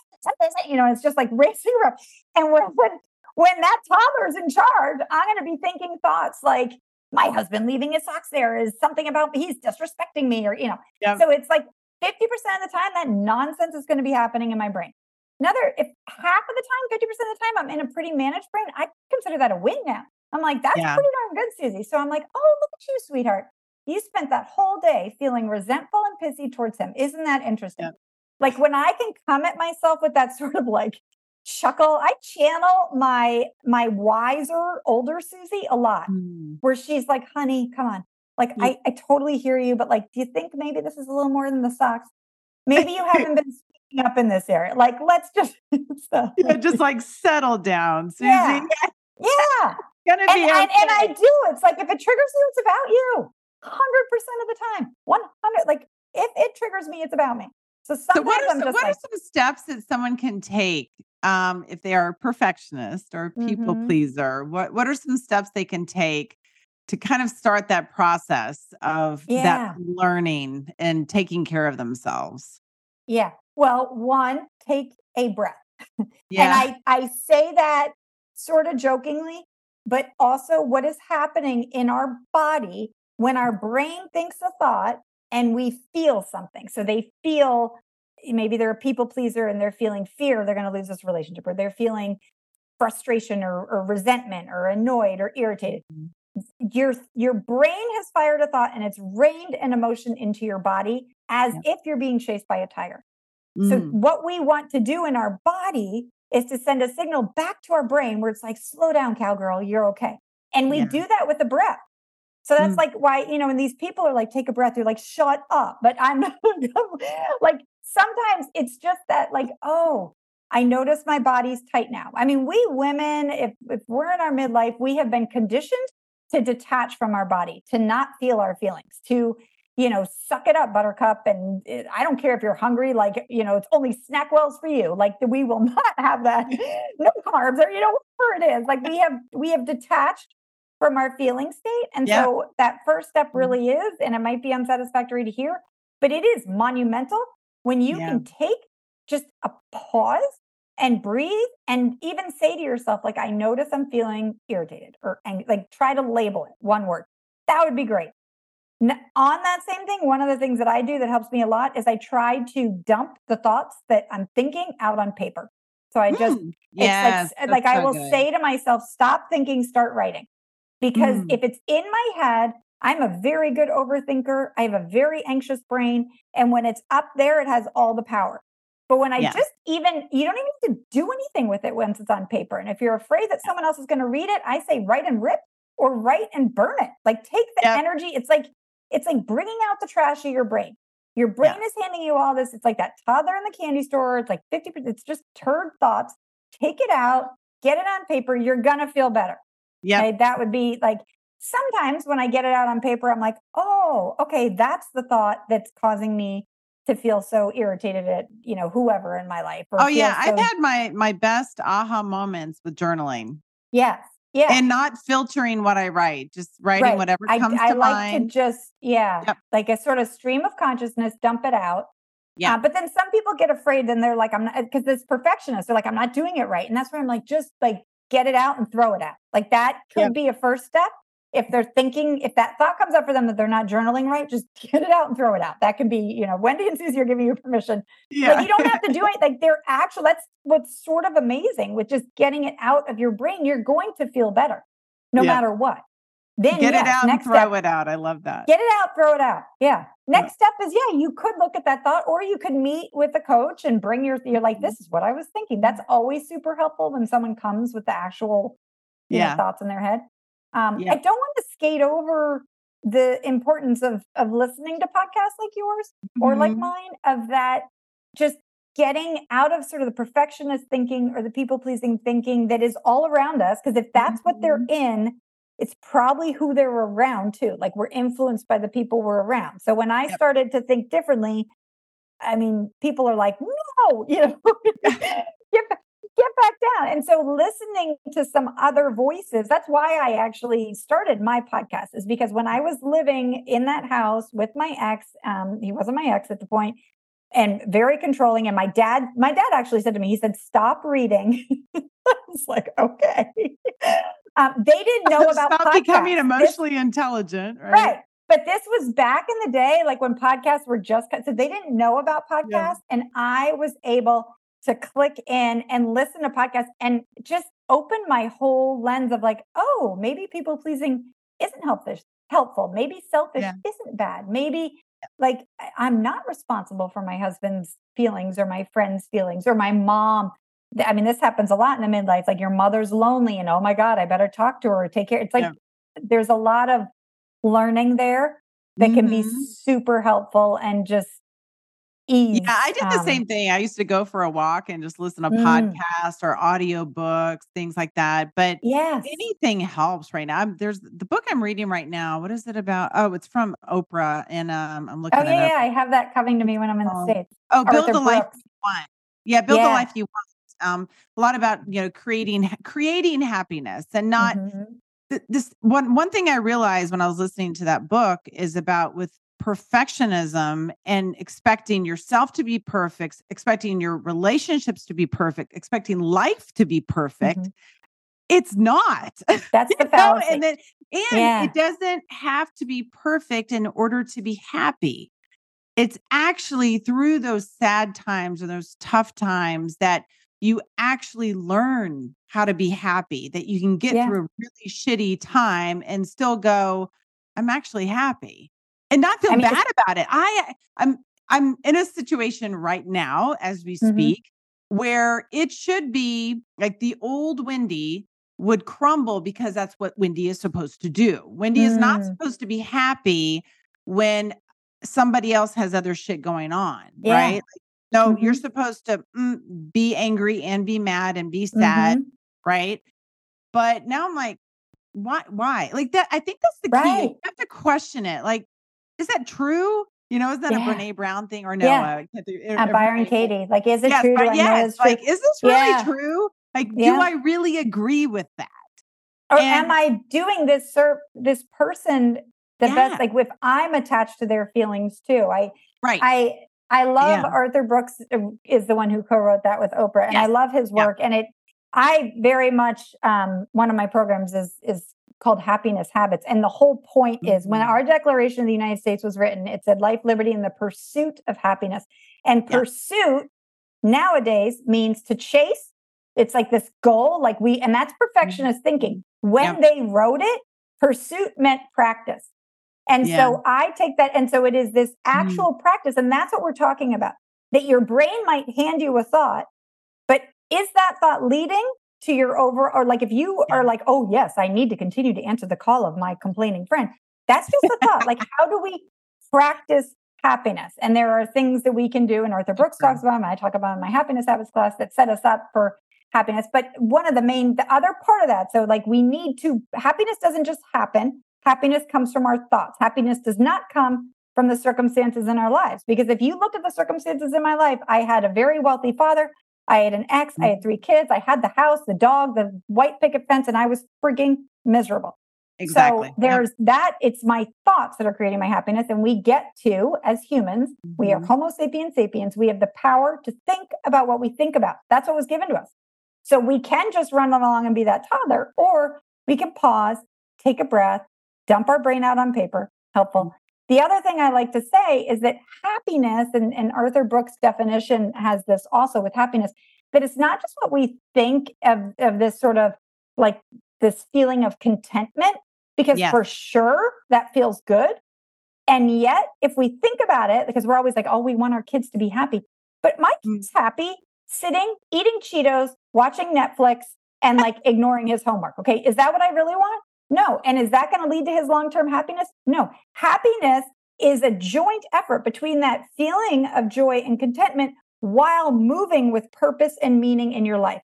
you know, it's just like racing around. And when, when, when that toddler's in charge, I'm going to be thinking thoughts like, my husband leaving his socks there is something about he's disrespecting me, or, you know, Yep. so it's like 50% of the time that nonsense is going to be happening in my brain. Another, if half of the time, 50% of the time I'm in a pretty managed brain, I consider that a win now. I'm like, that's Yeah. pretty darn good, Susie. So I'm like, oh, look at you, sweetheart. You spent that whole day feeling resentful and pissy towards him. Isn't that interesting? Yep. Like when I can come at myself with that sort of like chuckle, I channel my my wiser older Susie a lot Mm. where she's like, honey, come on. Like, Yeah. I, I totally hear you, but like, do you think maybe this is a little more than the socks? Maybe you haven't been speaking up in this area. Like, let's just, so, Yeah, just like settle down, Susie. Yeah. yeah. Gonna And, be and, and I do. It's like, if it triggers you, it's about you 100% of the time. 100, like, if it triggers me, it's about me. So So what are some, what like, are some steps that someone can take um, if they are a perfectionist or a people Mhm. pleaser? What what are some steps they can take to kind of start that process of Yeah. that learning and taking care of themselves? yeah. Well, one, take a breath. Yeah. And I, I say that sort of jokingly, but also what is happening in our body when our brain thinks a thought and we feel something. So they feel maybe they're a people pleaser and they're feeling fear, they're going to lose this relationship, or they're feeling frustration or, or resentment or annoyed or irritated. Mhm. Your your brain has fired a thought and it's rained an emotion into your body as Yep. if you're being chased by a tiger. So Mm. what we want to do in our body is to send a signal back to our brain where it's like, slow down, cowgirl, you're okay. And we Yeah. do that with the breath. So that's Mm. like why, you know, when these people are like, take a breath, you're like, shut up. But I'm like, sometimes it's just that, like, oh, I notice my body's tight now. I mean, we women, if, if we're in our midlife, we have been conditioned to detach from our body, to not feel our feelings, to you know, suck it up, buttercup. And it, I don't care if you're hungry, like, you know, it's only SnackWell's for you. Like we will not have that, no carbs or, you know, whatever it is. Like we have, we have detached from our feeling state. And Yeah. so that first step Mhm. really is, and it might be unsatisfactory to hear, but it is monumental when you Yeah. can take just a pause and breathe and even say to yourself, like, I notice I'm feeling irritated or ang- like try to label it one word. That would be great. N- on that same thing, one of the things that I do that helps me a lot is I try to dump the thoughts that I'm thinking out on paper. So I just, Mm. it's Yes, like, like that's I will good. say to myself, stop thinking, start writing. Because Mm. if it's in my head, I'm a very good overthinker. I have a very anxious brain. And when it's up there, it has all the power. But when I Yeah. just even, you don't even have to do anything with it once it's on paper. And if you're afraid that someone else is going to read it, I say write and rip or write and burn it. Like take the Yep. energy. It's like, it's like bringing out the trash of your brain. Your brain is handing you all this. It's like that toddler in the candy store. It's like 50%, it's just turd thoughts. Take it out, get it on paper. You're going to feel better. Yep. Okay, that would be like sometimes when I get it out on paper, I'm like, oh, okay, that's the thought that's causing me to feel so irritated at you know whoever in my life. Or Oh yeah, I've had my my best aha moments with journaling yes, yeah, and not filtering what I write, just writing Right. whatever I, comes I to like mind. to just yeah, Yep. like a sort of stream of consciousness, dump it out. Yeah. Uh, but then some people get afraid and they're like, I'm not because this perfectionist. They're like, I'm not doing it right, and that's where I'm like, just like get it out and throw it out. Like that could Yep. be a first step. If they're thinking, if that thought comes up for them that they're not journaling right, just get it out and throw it out. That could be, you know, Wendy and Susie are giving you permission. yeah. Like you don't have to do it. Like they're actual. That's what's sort of amazing with just getting it out of your brain. You're going to feel better, no Yeah. matter what. Then Get yes, it out and throw step, it out. I love that. get it out, throw it out. Yeah. Next step is yeah, you could look at that thought, or you could meet with a coach and bring your. You're like, this is what I was thinking. That's always super helpful when someone comes with the actual you know, yeah. thoughts in their head. Um, Yeah. I don't want to skate over the importance of of listening to podcasts like yours or like Mhm. mine of that just getting out of sort of the perfectionist thinking or the people pleasing thinking that is all around us because if that's what they're in it's probably who they're around too like we're influenced by the people we're around. So when i Yep. started to think differently i mean people are like no you know? Get back get back down. And so listening to some other voices that's why i actually started my podcast is because when i was living in that house with my ex um, he wasn't my ex at the point and very controlling and my dad my dad actually said to me he said stop reading. I was like okay um, they didn't know about Stop becoming podcasts. This- emotionally intelligent, right? Right. But this was back in the day, like when podcasts were just cut. So they didn't know about podcasts. Yeah. And I was able to click in and listen to podcasts and just open my whole lens of like, oh, maybe people pleasing isn't helpful. Helpful. Maybe selfish Yeah. isn't bad. Maybe like I'm not responsible for my husband's feelings or my friend's feelings or my mom. I mean, this happens a lot in the midlife. Like your mother's lonely, and oh my God, I better talk to her or take care. It's like Yeah. there's a lot of learning there that can be Mhm. super helpful and just ease. Yeah, I did the um, same thing. I used to go for a walk and just listen to Mm. podcasts or audiobooks, things like that. But yeah, anything helps right now. I'm, there's the book I'm reading right now. What is it about? Oh, it's from Oprah, and um, I'm looking Oh it yeah, yeah. I have that coming to me when I'm in the Um, states. Oh, build Arthur the life you want. Yeah, build the life you want. Um, a lot about you know creating creating happiness and not Mhm. th- this one one thing I realized when I was listening to that book is about with perfectionism and expecting yourself to be perfect, expecting your relationships to be perfect, expecting life to be perfect. Mhm. It's not. That's the fallacy. and then and Yeah. it doesn't have to be perfect in order to be happy. It's actually through those sad times or those tough times that you actually learn how to be happy, that you can get Yeah. through a really shitty time and still go, I'm actually happy and not feel I mean, bad about it. I I'm I'm in a situation right now as we Mhm. speak where it should be like the old Wendy would crumble because that's what Wendy is supposed to do. Wendy is not Mm. supposed to be happy when somebody else has other shit going on, Yeah. right? Like, no, you're Mhm. supposed to mm, be angry and be mad and be sad, Mhm. right? But now I'm like, why? Why? Like that? I think that's the key. You have to question it. Like, is that true? You know, is that Yeah. a Brene Brown thing or no? Yeah. uh, I can't think- Uh, Byron Brene- Katie. Like, is it Yes, true? but yes, true? like, is this really Yeah. true? Like, Yeah. do I really agree with that? or and- am I doing this ser- this person the best? Like, if I'm attached to their feelings too, I Right. I I love Yeah. Arthur Brooks uh, is the one who co-wrote that with Oprah, and I love his Yeah. work. And it, I very much um, one of my programs is is called Happiness Habits, and the whole point is when Mhm. our Declaration of the United States was written, it said life, liberty, and the pursuit of happiness. And Yeah. pursuit nowadays means to chase. It's like this goal, like we, and that's perfectionist thinking. When Mm-hmm. Yeah. they wrote it, pursuit meant practice. And Yeah. So I take that. And so it is this mm. actual practice. And that's what we're talking about that your brain might hand you a thought, but is that thought leading to your over, or like if you Yeah. are like, oh, yes, I need to continue to answer the call of my complaining friend, that's just a thought. like, how do we practice happiness? And there are things that we can do. And Arthur Brooks talks about, and I talk about in my happiness habits class that set us up for happiness. But one of the main, the other part of that, so like we need to, happiness doesn't just happen. Happiness comes from our thoughts. Happiness does not come from the circumstances in our lives. Because if you look at the circumstances in my life, I had a very wealthy father. I had an ex. I had three kids. I had the house, the dog, the white picket fence, and I was freaking miserable. exactly. So there's that. It's my thoughts that are creating my happiness. And we get to, as humans, we are Mhm. Homo sapiens sapiens. We have the power to think about what we think about. That's what was given to us. So we can just run along and be that toddler, or we can pause, take a breath, dump our brain out on paper. Helpful. The other thing I like to say is that happiness, and, and Arthur Brooks' definition has this also with happiness, that it's not just what we think of, of this sort of like this feeling of contentment, because Yes. for sure that feels good. And yet, if we think about it, because we're always like, oh, we want our kids to be happy. But my Mm. kid's happy sitting, eating Cheetos, watching Netflix, and like ignoring his homework. Okay. Is that what I really want? No. And is that going to lead to his long term happiness? No. Happiness is a joint effort between that feeling of joy and contentment while moving with purpose and meaning in your life.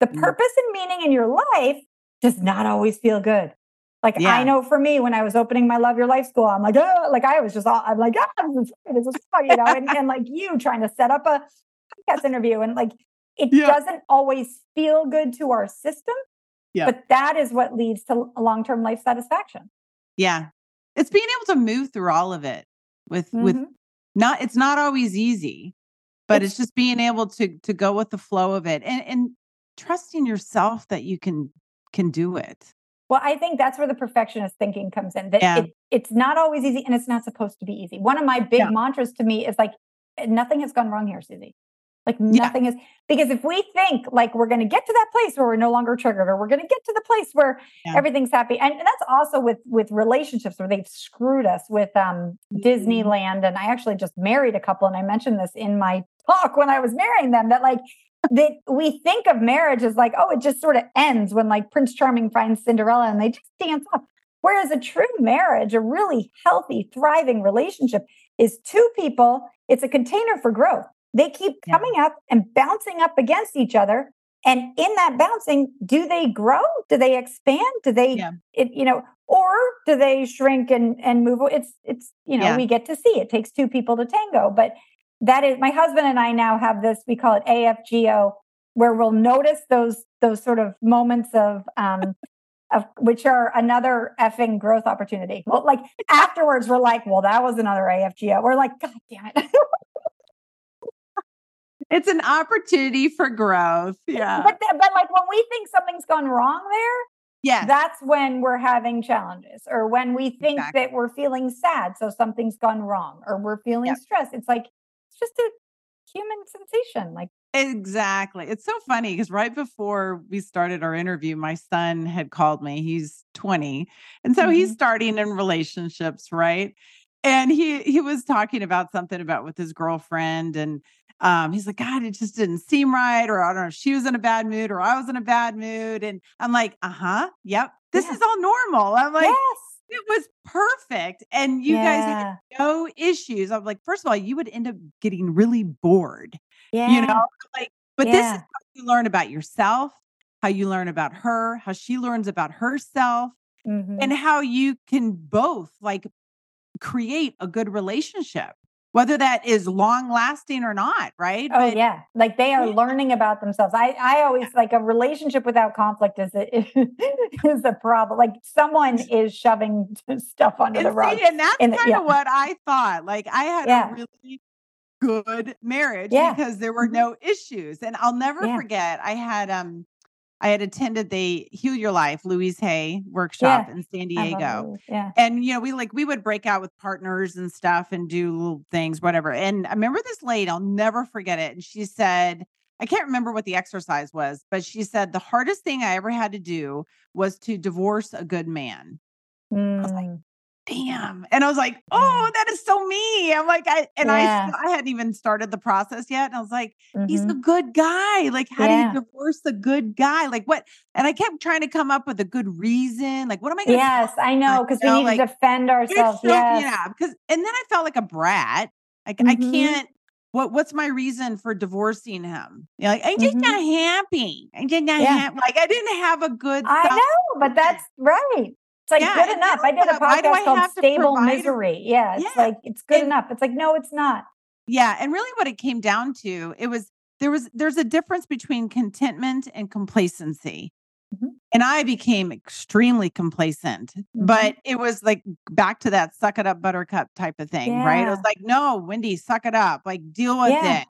The Mm. purpose and meaning in your life does not always feel good. Like I know for me, when I was opening my Love Your Life school, I'm like, oh, like I was just all, I'm like, ah, this is, this is fun," you know, and, and like you trying to set up a podcast interview and like it Yeah. doesn't always feel good to our system, Yeah. but that is what leads to long term life satisfaction. Yeah. It's being able to move through all of it with with Mhm. not it's not always easy, but It's- it's just being able to to go with the flow of it and and trusting yourself that you can can do it. Well, I think that's where the perfectionist thinking comes in. That Yeah. it, it's not always easy and it's not supposed to be easy. One of my big Yeah. mantras to me is like, "Eh, nothing has gone wrong here, Susie. Like Yeah. nothing is because if we think like we're going to get to that place where we're no longer triggered or we're going to get to the place where Yeah. everything's happy and, and that's also with with relationships where they've screwed us with um Mhm. disneyland and i actually just married a couple and i mentioned this in my talk when i was marrying them that like that we think of marriage as like oh it just sort of ends when like prince charming finds cinderella and they just dance off whereas a true marriage a really healthy thriving relationship is two people it's a container for growth they keep Yeah. coming up and bouncing up against each other and in that bouncing do they grow do they expand do they Yeah. it you know or do they shrink and and move it's it's you know Yeah. we get to see it takes two people to tango but that is my husband and i now have this we call it afgo where we'll notice those those sort of moments of um of which are another effing growth opportunity well like afterwards we're like well that was another afgo we're like god damn it It's an opportunity for growth. Yeah. but but like when we think something's gone wrong there yeah. that's when we're having challenges or when we think Exactly. that we're feeling sad so something's gone wrong or we're feeling Yep. stressed it's like it's just a human sensation like Exactly. It's so funny because right before we started our interview, my son had called me. He's 20. And so he's Mhm. starting in relationships, right? And he he was talking about something about with his girlfriend and um he's like, God, it just didn't seem right, or I don't know if she was in a bad mood or I was in a bad mood. And I'm like, uh-huh, yep, this Yeah. is all normal. I'm like, yes it was perfect. And you guys had no issues. I'm like, first of all, you would end up getting really bored yeah you know like but this is how you learn about yourself how you learn about her how she learns about herself Mhm. and how you can both like create a good relationship whether that is long lasting or not right oh yeah like they are Yeah. learning about themselves i i always like a relationship without conflict is a is a problem like someone is shoving stuff under and, the rug see, and that's kind yeah. of what i thought like i had Yeah. a really good marriage Yeah. because there were Mhm. no issues and i'll never Yeah. forget i had um i had attended the heal your life louise hay workshop in san diego. Yeah. And you know we like we would break out with partners and stuff and do little things whatever. And i remember this lady i'll never forget it and she said i can't remember what the exercise was but she said the hardest thing i ever had to do was to divorce a good man. Was like, Damn and i was like oh that is so me i'm like i and Yeah. i i hadn't even started the process yet and i was like he's Mhm. a good guy like how Yeah. do you divorce a good guy like what and i kept trying to come up with a good reason like what am i going to Yes, I know because we need like, to defend ourselves. so- yes. Yeah, because and then I felt like a brat. Like I Mhm. can't. What What's my reason for divorcing him? You know, like I'm just Mhm. not happy. I'm just not Yeah. Like I didn't have a good. I know, but that's right. It's like Yeah, good enough. I did a what- why do I podcast called Stable a- Misery. Yeah, it's Yeah, like it's good enough. It's like no, it's not. Yeah, and really, what it came down to, it was there was there's a difference between contentment and complacency. Mhm. And I became extremely complacent, Mhm. but it was like back to that suck it up buttercup type of thing, right? It was like, no, Wendy, suck it up, like deal with Yeah. it.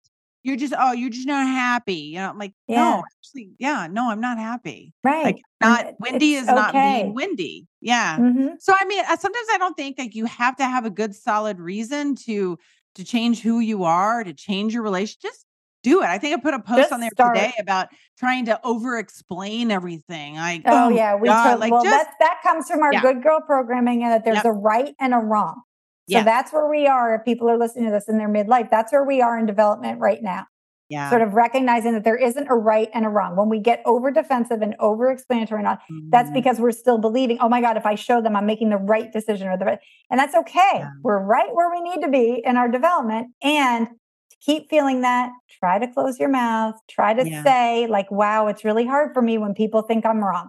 You're just, oh, you're just not happy. You know, I'm like, Yeah. no, actually, yeah, no, I'm not happy. Right. Like, not Wendy it's is not okay. being Wendy. Yeah. Mhm. So I mean, sometimes I don't think like you have to have a good solid reason to to change who you are, to change your relationship. Just do it. I think I put a post Just on there start. today about trying to over explain everything. Like, Oh, yeah, we God, like well just that that comes from our Yeah. good girl programming and that there's Yep. a right and a wrong. So Yeah. that's where we are if people are listening to this in their midlife. That's where we are in development right now. Yeah. sort of recognizing that there isn't a right and a wrong. When we get over defensive and over explanatory, not that's Mhm. because we're still believing, oh my God, if I show them I'm making the right decision or the right, and that's okay. Yeah. We're right where we need to be in our development. And to keep feeling that, try to close your mouth, try to Yeah. say, like, wow, it's really hard for me when people think I'm wrong.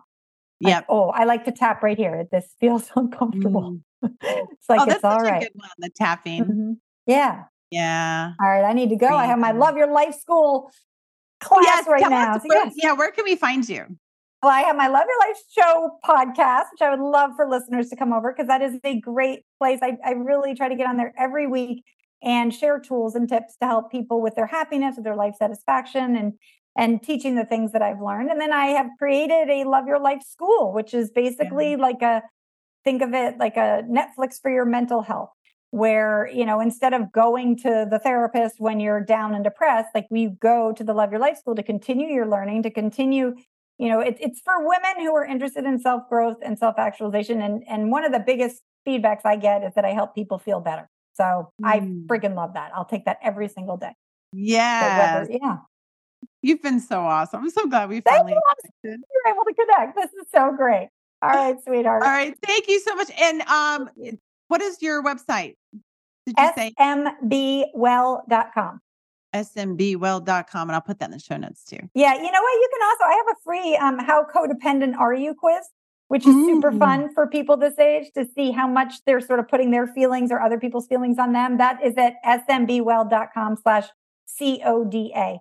Like, Yep. oh, I like to tap right here. This feels uncomfortable. Mm. it's like oh, it's all good one. The tapping. Mhm. Yeah. Yeah. All right. I need to go. I have my Love Your Life School class Yes, right now. us So where- yes. Yeah. Where can we find you? Well, I have my Love Your Life Show podcast, which I would love for listeners to come over because that is a great place. I, I really try to get on there every week and share tools and tips to help people with their happiness, with their life satisfaction, and and teaching the things that I've learned. And then I have created a Love Your Life School, which is basically like a think of it like a Netflix for your mental health, where you know instead of going to the therapist when you're down and depressed, like we go to the Love Your Life School to continue your learning, to continue you know it, it's for women who are interested in self growth and self actualization and and one of the biggest feedbacks i get is that i help people feel better so i Mm. freaking love that i'll take that every single day So whether- yeah You've been so awesome. I'm so glad we Thank finally you. connected. you're able to connect this is so great all right sweetheart All right. Thank you so much. And um, what is your website? Did you say smbwell.com smbwell.com? And I'll put that in the show notes too. yeah you know what you can also i have a free um how codependent are you quiz which is super fun for people this age to see how much they're sort of putting their feelings or other people's feelings on them. That is at smbwell.com slash C-O-D-A.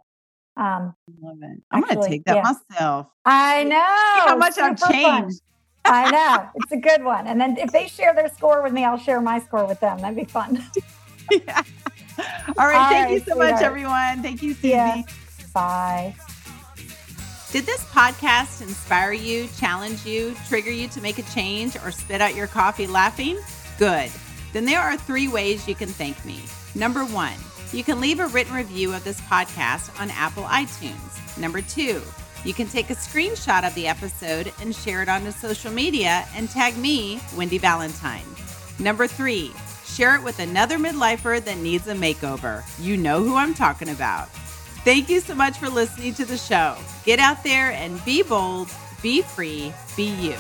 Um, Love it. I'm going to take that yeah. myself. I know. See how much I've changed. fun. I know. It's a good one. And then if they share their score with me, I'll share my score with them. That'd be fun. Yeah. All right. All thank you right, so much, everyone. Thank you, Susie. Yeah. Bye. Did this podcast inspire you, challenge you, trigger you to make a change, or spit out your coffee laughing? Good. Then there are three ways you can thank me. Number one, you can leave a written review of this podcast on Apple iTunes. Number two, you can take a screenshot of the episode and share it onto social media and tag me, Wendy Valentine. Number three, share it with another midlifer that needs a makeover. You know who I'm talking about. Thank you so much for listening to the show. Get out there and be bold, be free, be you.